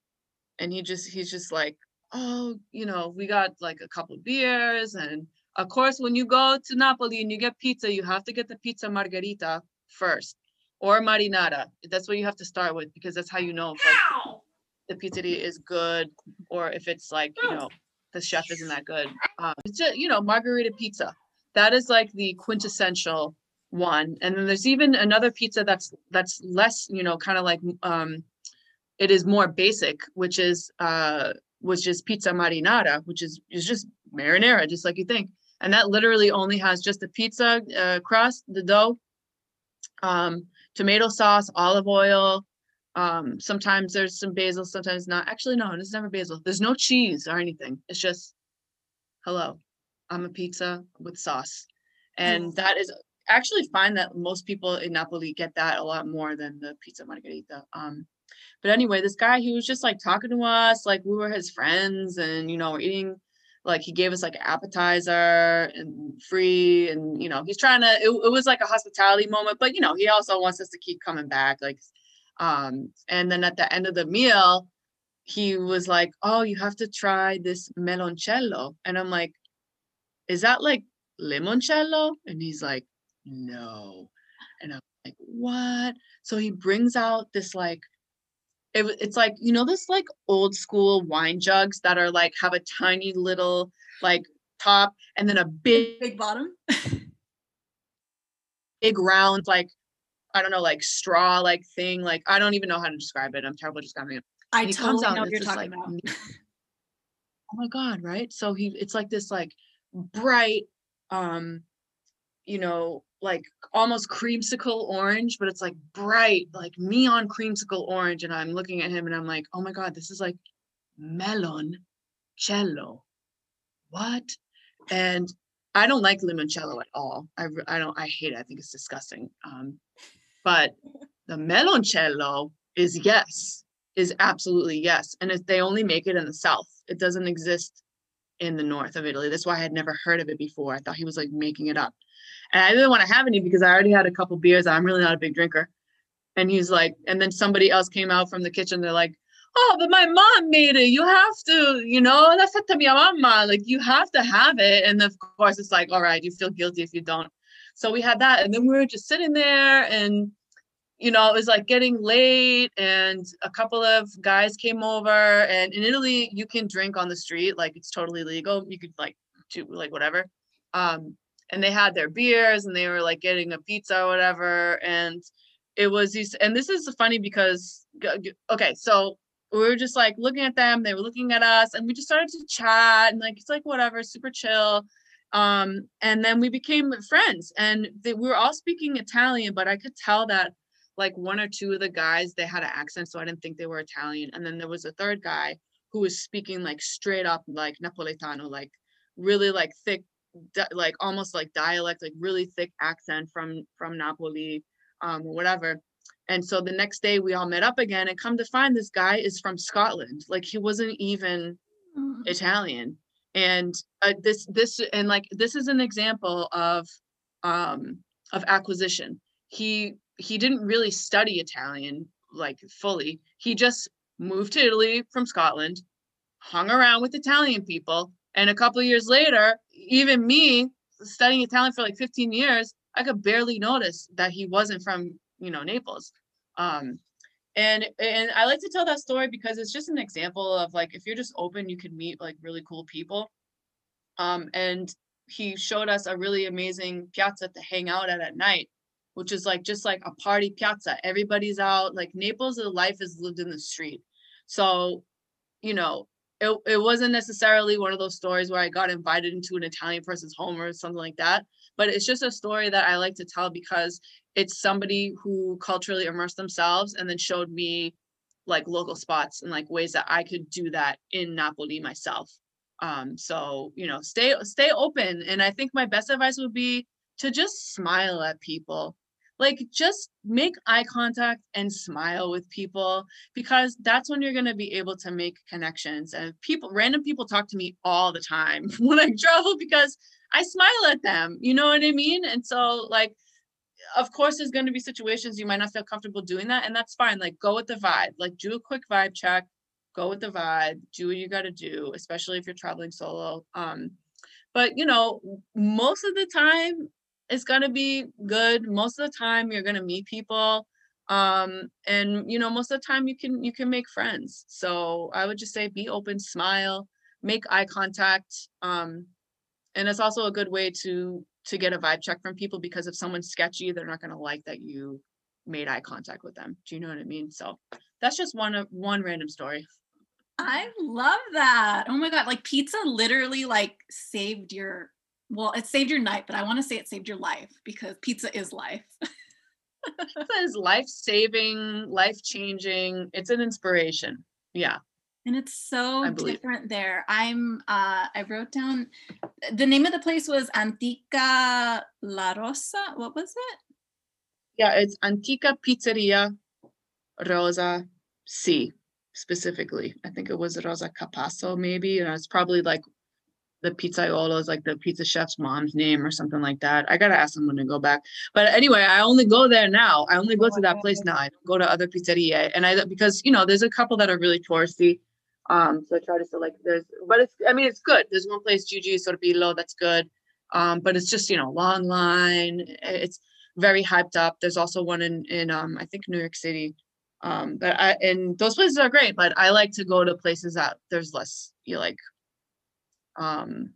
and he just he's just like, oh, you know, we got like a couple beers, and of course, when you go to Napoli and you get pizza, you have to get the pizza margherita first or marinara. That's what you have to start with because that's how you know if like, the pizzeria is good or if it's like you know the chef isn't that good. Um, it's just, you know margherita pizza that is like the quintessential one. And then there's even another pizza that's that's less you know kind of like um it is more basic which is uh which is pizza marinara which is is just marinara just like you think. And that literally only has just the pizza uh, crust the dough um tomato sauce olive oil. Um sometimes there's some basil sometimes not. Actually no there's never basil. There's no cheese or anything. It's just hello I'm a pizza with sauce. And that is actually fine that most people in Napoli get that a lot more than the pizza margherita. Um, but anyway, this guy, he was just like talking to us, like we were his friends, and you know, we're eating like he gave us like an appetizer and free and you know he's trying to it, it was like a hospitality moment but you know he also wants us to keep coming back like um and then at the end of the meal he was like oh you have to try this meloncello and i'm like is that like limoncello? And he's like, no. And I'm like, what? So he brings out this like, it, it's like, you know, this like old school wine jugs that are like, have a tiny little like top and then a big, big bottom. big round, like, I don't know, like straw like thing. Like, I don't even know how to describe it. I'm terrible at describing it. I totally know what you're talking like, about. oh my God, right? So he, it's like this like bright um you know like almost creamsicle orange but it's like bright like neon creamsicle orange and i'm looking at him and i'm like oh my god this is like melon cello what? And i don't like limoncello at all. I, I don't i hate it. I think it's disgusting. Um but the meloncello is yes is absolutely yes and if they only make it in the south. It doesn't exist in the north of Italy. That's why I had never heard of it before. I thought he was like making it up. And I didn't want to have any because I already had a couple beers. I'm really not a big drinker. And he's like, and then somebody else came out from the kitchen. They're like, oh, but my mom made it. You have to, you know, that's to mi mamma. Like you have to have it. And of course it's like, all right, you feel guilty if you don't. So we had that. And then we were just sitting there and you know, it was like getting late and a couple of guys came over and in Italy you can drink on the street, like it's totally legal. You could like do like whatever. Um, and they had their beers and they were like getting a pizza or whatever. And it was these, and this is funny because okay, so we were just like looking at them, they were looking at us, and we just started to chat and like it's like whatever, super chill. Um, and then we became friends, and they, we were all speaking Italian, but I could tell that like one or two of the guys they had an accent, so I didn't think they were Italian. And then there was a third guy who was speaking like straight up like Napoletano, like really like thick, like almost like dialect, like really thick accent from from Napoli, um, whatever. And so the next day we all met up again and come to find this guy is from Scotland. Like he wasn't even mm. Italian. And uh, this this and like this is an example of um of acquisition. He he didn't really study Italian like fully. He just moved to Italy from Scotland, hung around with Italian people, and a couple years later, even me studying Italian for like 15 years, I could barely notice that he wasn't from, you know, Naples. Um, and and I like to tell that story because it's just an example of like if you're just open, you can meet like really cool people. Um, and he showed us a really amazing piazza to hang out at at night, which is like just like a party piazza. Everybody's out. Like Naples, the life is lived in the street. So, you know, it, it wasn't necessarily one of those stories where I got invited into an Italian person's home or something like that. But it's just a story that I like to tell because it's somebody who culturally immersed themselves and then showed me like local spots and like ways that I could do that in Napoli myself. Um, so you know, stay stay open. And I think my best advice would be to just smile at people. Like just make eye contact and smile with people because that's when you're gonna be able to make connections. And people, random people talk to me all the time when I travel because I smile at them. You know what I mean? And so like of course there's going to be situations you might not feel comfortable doing that and that's fine like go with the vibe like do a quick vibe check go with the vibe do what you got to do especially if you're traveling solo um but you know most of the time it's going to be good most of the time you're going to meet people um and you know most of the time you can you can make friends so i would just say be open smile make eye contact um and it's also a good way to to get a vibe check from people because if someone's sketchy, they're not going to like that you made eye contact with them. Do you know what I mean? So that's just one of one random story. I love that. Oh my god, like pizza literally like saved your well, it saved your night, but I want to say it saved your life because pizza is life. pizza is life saving, life changing. It's an inspiration. Yeah and it's so different there i'm uh i wrote down the name of the place was antica la rosa what was it yeah it's antica pizzeria rosa c specifically i think it was rosa capasso maybe and it's probably like the pizzaiolo is like the pizza chef's mom's name or something like that. I gotta ask someone to go back. But anyway, I only go there now. I only go to that place now. I don't go to other pizzeria. And I because you know there's a couple that are really touristy. Um, so I try to select there's, but it's, I mean, it's good. There's one place, Gigi Sorbillo, that's good. Um, but it's just, you know, long line. It's very hyped up. There's also one in, in, um, I think New York City. Um, but I, and those places are great, but I like to go to places that there's less, you like, um,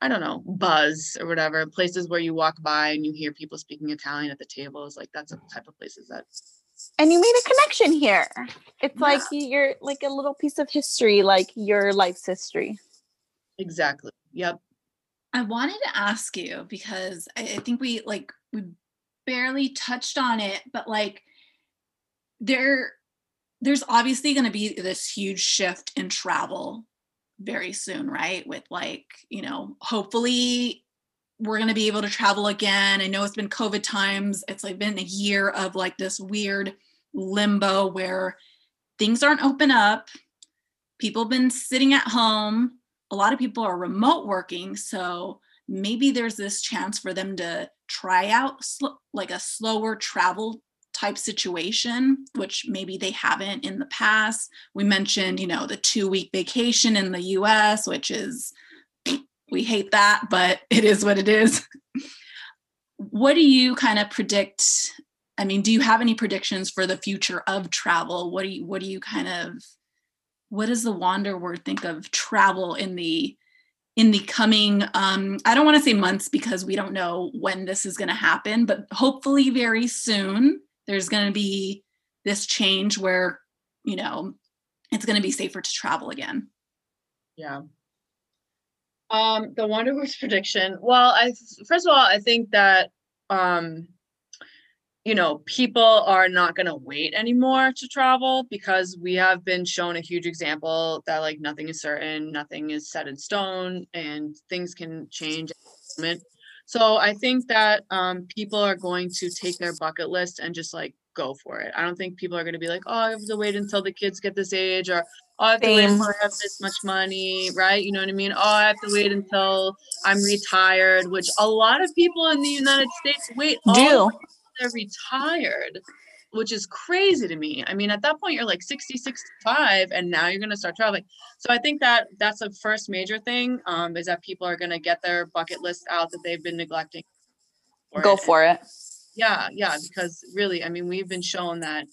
I don't know, buzz or whatever, places where you walk by and you hear people speaking Italian at the tables. Like that's a type of places that and you made a connection here. It's yeah. like you're like a little piece of history, like your life's history. Exactly. Yep. I wanted to ask you because I, I think we like we barely touched on it, but like there there's obviously going to be this huge shift in travel very soon, right? With like, you know, hopefully we're going to be able to travel again. I know it's been COVID times. It's like been a year of like this weird limbo where things aren't open up. People have been sitting at home. A lot of people are remote working. So maybe there's this chance for them to try out sl- like a slower travel type situation, which maybe they haven't in the past. We mentioned, you know, the two week vacation in the US, which is we hate that, but it is what it is. what do you kind of predict? I mean, do you have any predictions for the future of travel? What do you what do you kind of what does the wander word think of travel in the in the coming um I don't want to say months because we don't know when this is going to happen, but hopefully very soon there's going to be this change where, you know, it's going to be safer to travel again. Yeah. Um, the Wander Word's prediction. Well, I first of all, I think that um, you know, people are not going to wait anymore to travel because we have been shown a huge example that like nothing is certain, nothing is set in stone, and things can change. So I think that um, people are going to take their bucket list and just like go for it. I don't think people are going to be like, oh, I have to wait until the kids get this age, or oh, I have to wait until I have this much money, right? You know what I mean? Oh, I have to wait until I'm retired, which a lot of people in the United States wait do they're retired, which is crazy to me. I mean, at that point, you're like 60, 65, and now you're going to start traveling. So I think that that's the first major thing um, is that people are going to get their bucket list out that they've been neglecting. For Go it. for it. Yeah, yeah, because really, I mean, we've been shown that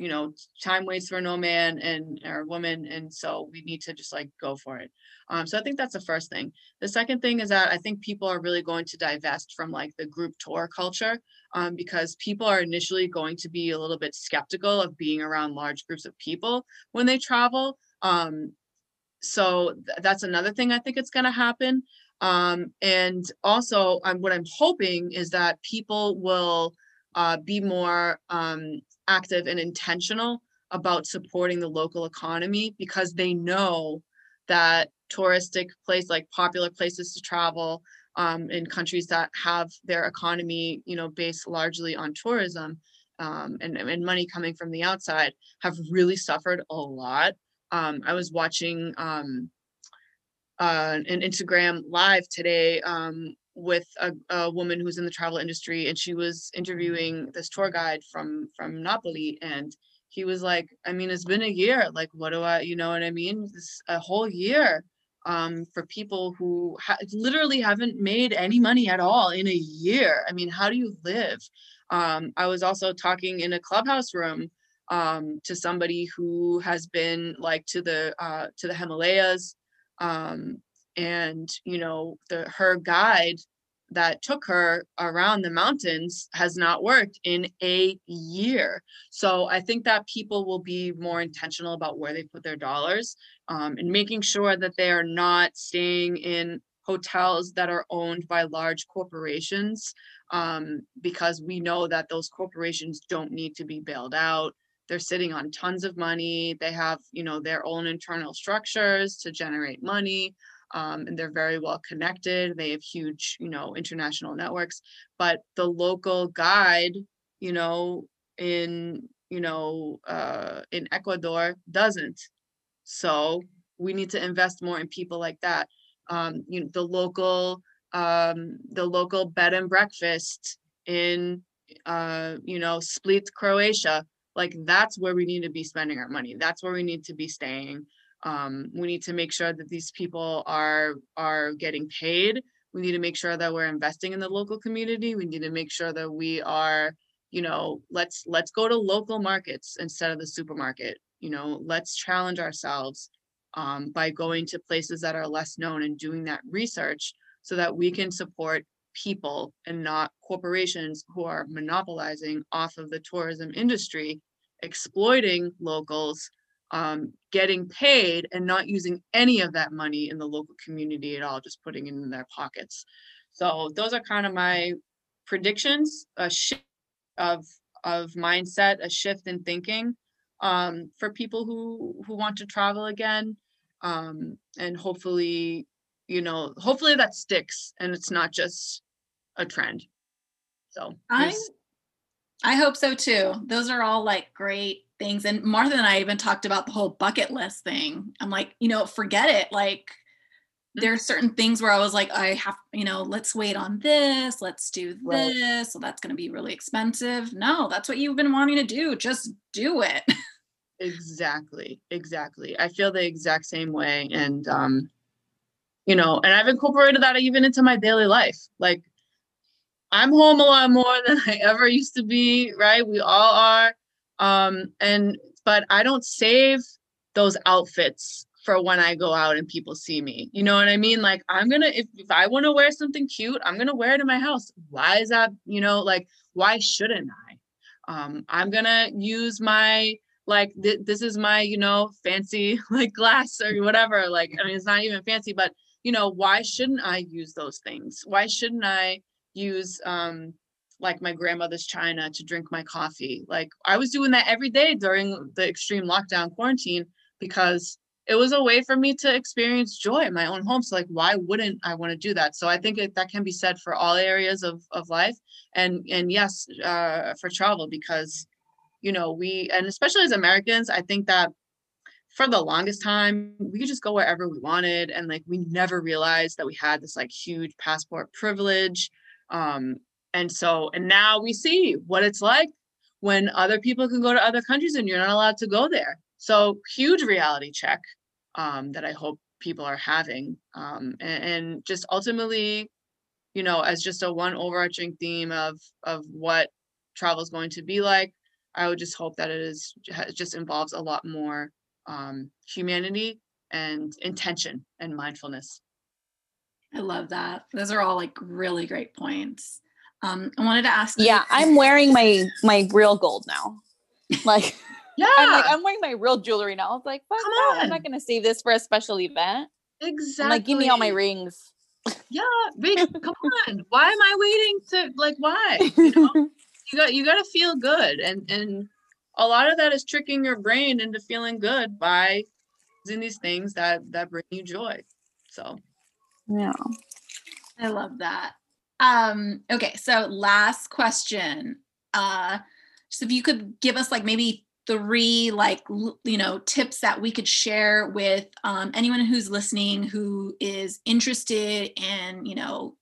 you know time waits for no man and or woman and so we need to just like go for it. Um, so i think that's the first thing. The second thing is that i think people are really going to divest from like the group tour culture um, because people are initially going to be a little bit skeptical of being around large groups of people when they travel. Um, so th- that's another thing i think it's going to happen. Um, and also um, what i'm hoping is that people will uh, be more um, active and intentional about supporting the local economy because they know that touristic place like popular places to travel um, in countries that have their economy you know based largely on tourism um, and, and money coming from the outside have really suffered a lot. Um, i was watching um, uh, an instagram live today um, with a, a, woman who's in the travel industry and she was interviewing this tour guide from from Napoli and he was like I mean it's been a year like what do I you know what I mean? This a whole year um for people who ha- literally haven't made any money at all in a year. I mean how do you live? Um I was also talking in a clubhouse room um to somebody who has been like to the uh to the Himalayas um and you know the her guide that took her around the mountains has not worked in a year. So i think that people will be more intentional about where they put their dollars um, and making sure that they are not staying in hotels that are owned by large corporations um, because we know that those corporations don't need to be bailed out. They're sitting on tons of money. They have you know their own internal structures to generate money um, and they're very well connected. They have huge, you know, international networks. But the local guide, you know, in you know, uh, in Ecuador doesn't. So we need to invest more in people like that. Um, you know, the local, um, the local bed and breakfast in, uh, you know, Split, Croatia. Like that's where we need to be spending our money. That's where we need to be staying. Um, we need to make sure that these people are are getting paid. We need to make sure that we're investing in the local community. We need to make sure that we are, you know, let's let's go to local markets instead of the supermarket. You know, let's challenge ourselves um, by going to places that are less known and doing that research so that we can support people and not corporations who are monopolizing off of the tourism industry, exploiting locals um, getting paid and not using any of that money in the local community at all, just putting it in their pockets. So those are kind of my predictions, a shift of of mindset, a shift in thinking um, for people who who want to travel again, um, and hopefully, you know, hopefully that sticks and it's not just a trend. So I I hope so too. Those are all like great things. And Martha and I even talked about the whole bucket list thing. I'm like, you know, forget it. Like, there are mm-hmm. certain things where I was like, I have, you know, let's wait on this, let's do this. Right. So that's going to be really expensive. No, that's what you've been wanting to do. Just do it. exactly. Exactly. I feel the exact same way. And, um, you know, and I've incorporated that even into my daily life. Like, I'm home a lot more than I ever used to be, right? We all are. Um, and but I don't save those outfits for when I go out and people see me. You know what I mean? Like I'm gonna if, if I want to wear something cute, I'm gonna wear it in my house. Why is that, you know, like why shouldn't I? um, i'm gonna use my like th- this is my you know fancy like glass or whatever like i mean it's not even fancy but you know why shouldn't i use those things why shouldn't i use um like my grandmother's china to drink my coffee. Like i was doing that every day during the extreme lockdown quarantine because it was a way for me to experience joy in my own home. So like why wouldn't i want to do that? So i think it, that can be said for all areas of, of life. And and yes uh, for travel because you know we and especially as americans i think that for the longest time we could just go wherever we wanted. And like we never realized that we had this like huge passport privilege. Um and so and now we see what it's like when other people can go to other countries and you're not allowed to go there so huge reality check um that i hope people are having um and, and just ultimately you know as just a one overarching theme of of what travel is going to be like i would just hope that it is it just involves a lot more um, humanity and intention and mindfulness. I love that. Those are all like really great points. Um, I wanted to ask. Yeah, I'm wearing my my real gold now. Like, yeah, I'm like I'm wearing my real jewelry now. I was like, fuck that. I'm not gonna save this for a special event. Exactly. I'm like, give me all my rings. Yeah, come on. Why am I waiting to like? Why? You know, you got you got to feel good, and and a lot of that is tricking your brain into feeling good by using these things that that bring you joy so yeah i love that um okay so last question. Uh so if you could give us like maybe three like you know tips that we could share with um, anyone who's listening who is interested in you know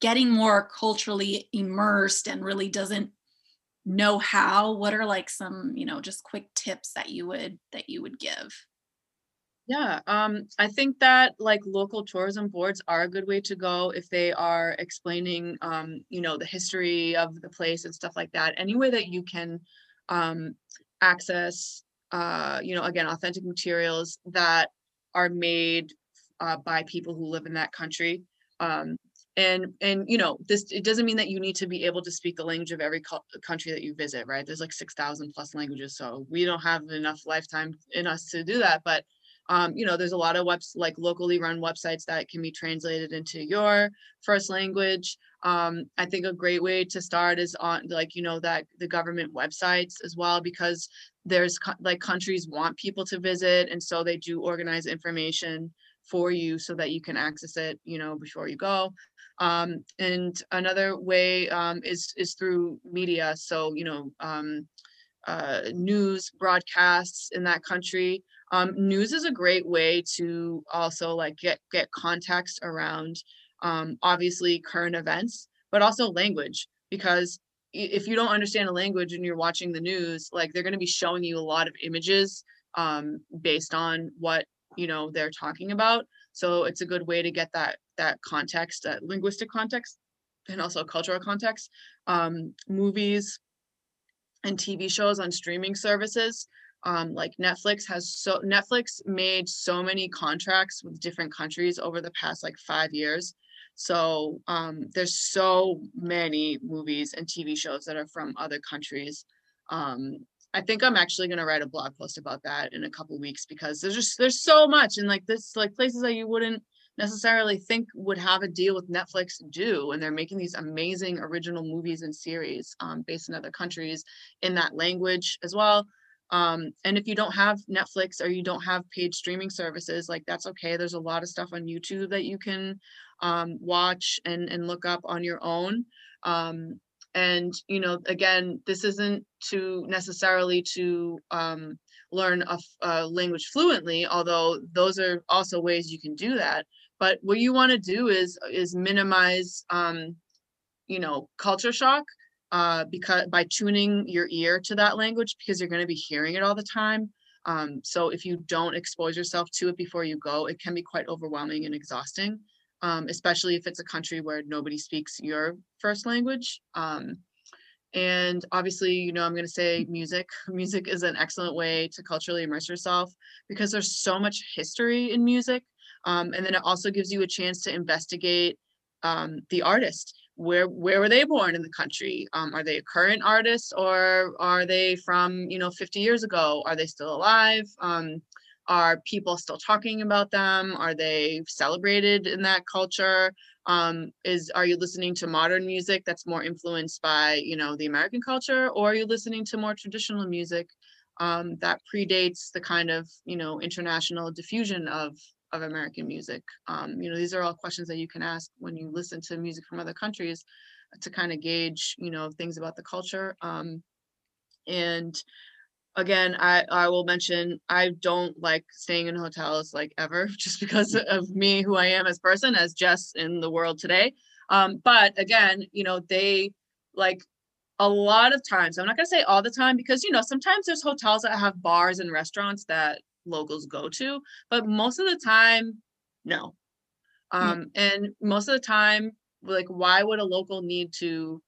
getting more culturally immersed and really doesn't know how what are like some you know just quick tips that you would that you would give yeah um i think that like local tourism boards are a good way to go if they are explaining um you know the history of the place and stuff like that. Any way that you can um access uh you know again authentic materials that are made uh, by people who live in that country um and and you know this it doesn't mean that you need to be able to speak the language of every co- country that you visit right? There's like 6000 plus languages so we don't have enough lifetime in us to do that but um, you know there's a lot of webs like locally run websites that can be translated into your first language um, i think a great way to start is on like you know that the government websites as well because there's co- like countries want people to visit and so they do organize information for you so that you can access it you know before you go um, and another way um, is is through media. So you know, um, uh, news broadcasts in that country. Um, news is a great way to also like get get context around um, obviously current events, but also language because if you don't understand a language and you're watching the news, like they're going to be showing you a lot of images um, based on what you know they're talking about. So it's a good way to get that that context, that linguistic context, and also cultural context. Um, movies and TV shows on streaming services. Um, like Netflix has so Netflix made so many contracts with different countries over the past like five years. So um, there's so many movies and TV shows that are from other countries. Um, I think I'm actually going to write a blog post about that in a couple weeks because there's just there's so much and like this like places that you wouldn't necessarily think would have a deal with Netflix do and they're making these amazing original movies and series um, based in other countries in that language as well. Um, and if you don't have Netflix or you don't have paid streaming services, like that's okay. There's a lot of stuff on YouTube that you can um, watch and and look up on your own. Um, and you know again this isn't to necessarily to um, learn a, a, language fluently although those are also ways you can do that but what you want to do is is minimize um, you know culture shock uh, because by tuning your ear to that language because you're going to be hearing it all the time um, so if you don't expose yourself to it before you go it can be quite overwhelming and exhausting um, especially if it's a country where nobody speaks your first language. Um, and obviously, you know, I'm going to say music. Music is an excellent way to culturally immerse yourself because there's so much history in music. Um, and then it also gives you a chance to investigate um, the artist. Where where were they born in the country? Um, are they a current artist or are they from you know 50 years ago? Are they still alive? Um, are people still talking about them? Are they celebrated in that culture? Um, is are you listening to modern music that's more influenced by you know the american culture or are you listening to more traditional music um, that predates the kind of you know international diffusion of of American music? Um, you know, these are all questions that you can ask when you listen to music from other countries to kind of gauge, you know, things about the culture. Um, and again, I, I will mention I don't like staying in hotels like ever, just because of me, who I am as person, as Jess in the world today. Um, but again, you know, they like a lot of times, I'm not gonna say all the time because you know, sometimes there's hotels that have bars and restaurants that locals go to but most of the time no. Um and most of the time like why would a local need to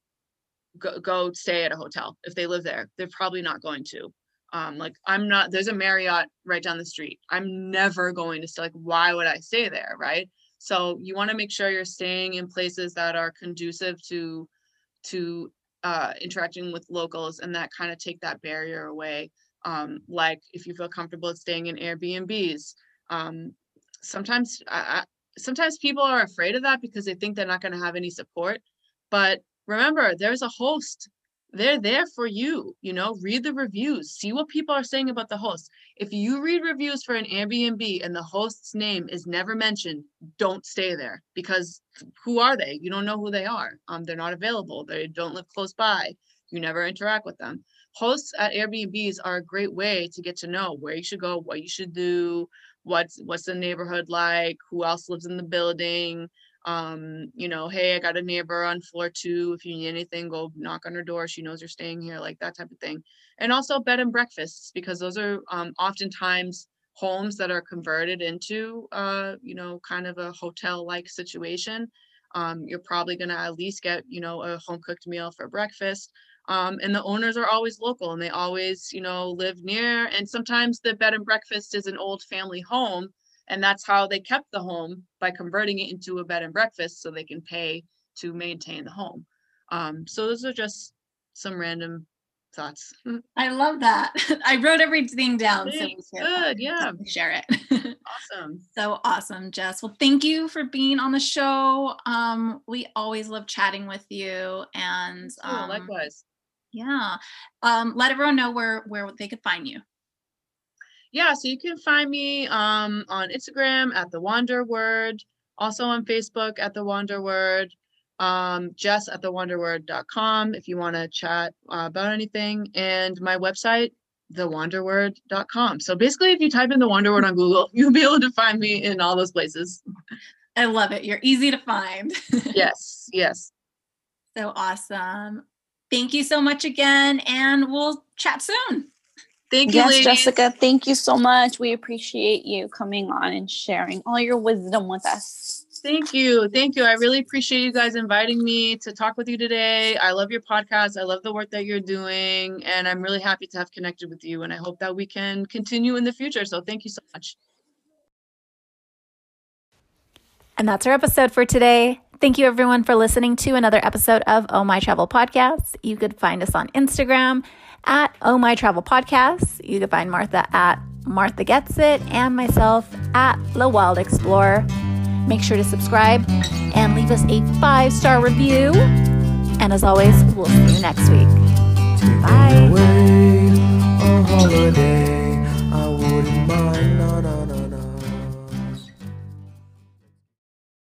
go, go stay at a hotel if they live there? They're probably not going to. Um like i'm not there's a marriott right down the street. I'm never going to stay like why would i stay there right? So you want to make sure you're staying in places that are conducive to to uh interacting with locals and that kind of take that barrier away um, like if you feel comfortable staying in Airbnbs. Um, sometimes, I, sometimes people are afraid of that because they think they're not going to have any support. But remember, there's a host. They're there for you. You know, read the reviews, see what people are saying about the host. If you read reviews for an Airbnb and the host's name is never mentioned, don't stay there because who are they? You don't know who they are. Um, they're not available. They don't live close by. You never interact with them hosts at Airbnbs are a great way to get to know where you should go, what you should do, what's what's the neighborhood like, who else lives in the building. Um, you know, hey, I got a neighbor on floor two. If you need anything, go knock on her door. She knows you're staying here, like that type of thing. And also bed and breakfasts, because those are um, oftentimes homes that are converted into uh, you know, kind of a hotel-like situation. Um, you're probably gonna at least get, you know, a home cooked meal for breakfast um, and the owners are always local and they always you know live near. And sometimes the bed and breakfast is an old family home and that's how they kept the home by converting it into a bed and breakfast so they can pay to maintain the home. Um, so those are just some random thoughts. I love that. I wrote everything down Thanks. so good. yeah. share it. Awesome. So awesome jess. Well thank you for being on the show. Um, we always love chatting with you and um, likewise yeah. Um, let everyone know where where they could find you. Yeah, so you can find me um, on Instagram at the Wander Word, also on Facebook at the Wander Word, um, Jess at the Wanderword.com if you want to chat uh, about anything, and my website thewanderword.com. So basically, if you type in the Wander Word on Google, you'll be able to find me in all those places. I love it. You're easy to find. yes, yes. So awesome. Thank you so much again, and we'll chat soon. Thank you, yes, ladies. Jessica. Thank you so much. We appreciate you coming on and sharing all your wisdom with us. Thank you. Thank you. I really appreciate you guys inviting me to talk with you today. I love your podcast. I love the work that you're doing. And I'm really happy to have connected with you. And I hope that we can continue in the future. So thank you so much. And that's our episode for today. Thank you, everyone, for listening to another episode of Oh My Travel Podcast. You could find us on Instagram at Oh My Travel Podcast. You could find Martha at Martha Gets It and myself at The Wild Explorer. Make sure to subscribe and leave us a five star review. And as always, we'll see you next week. Bye.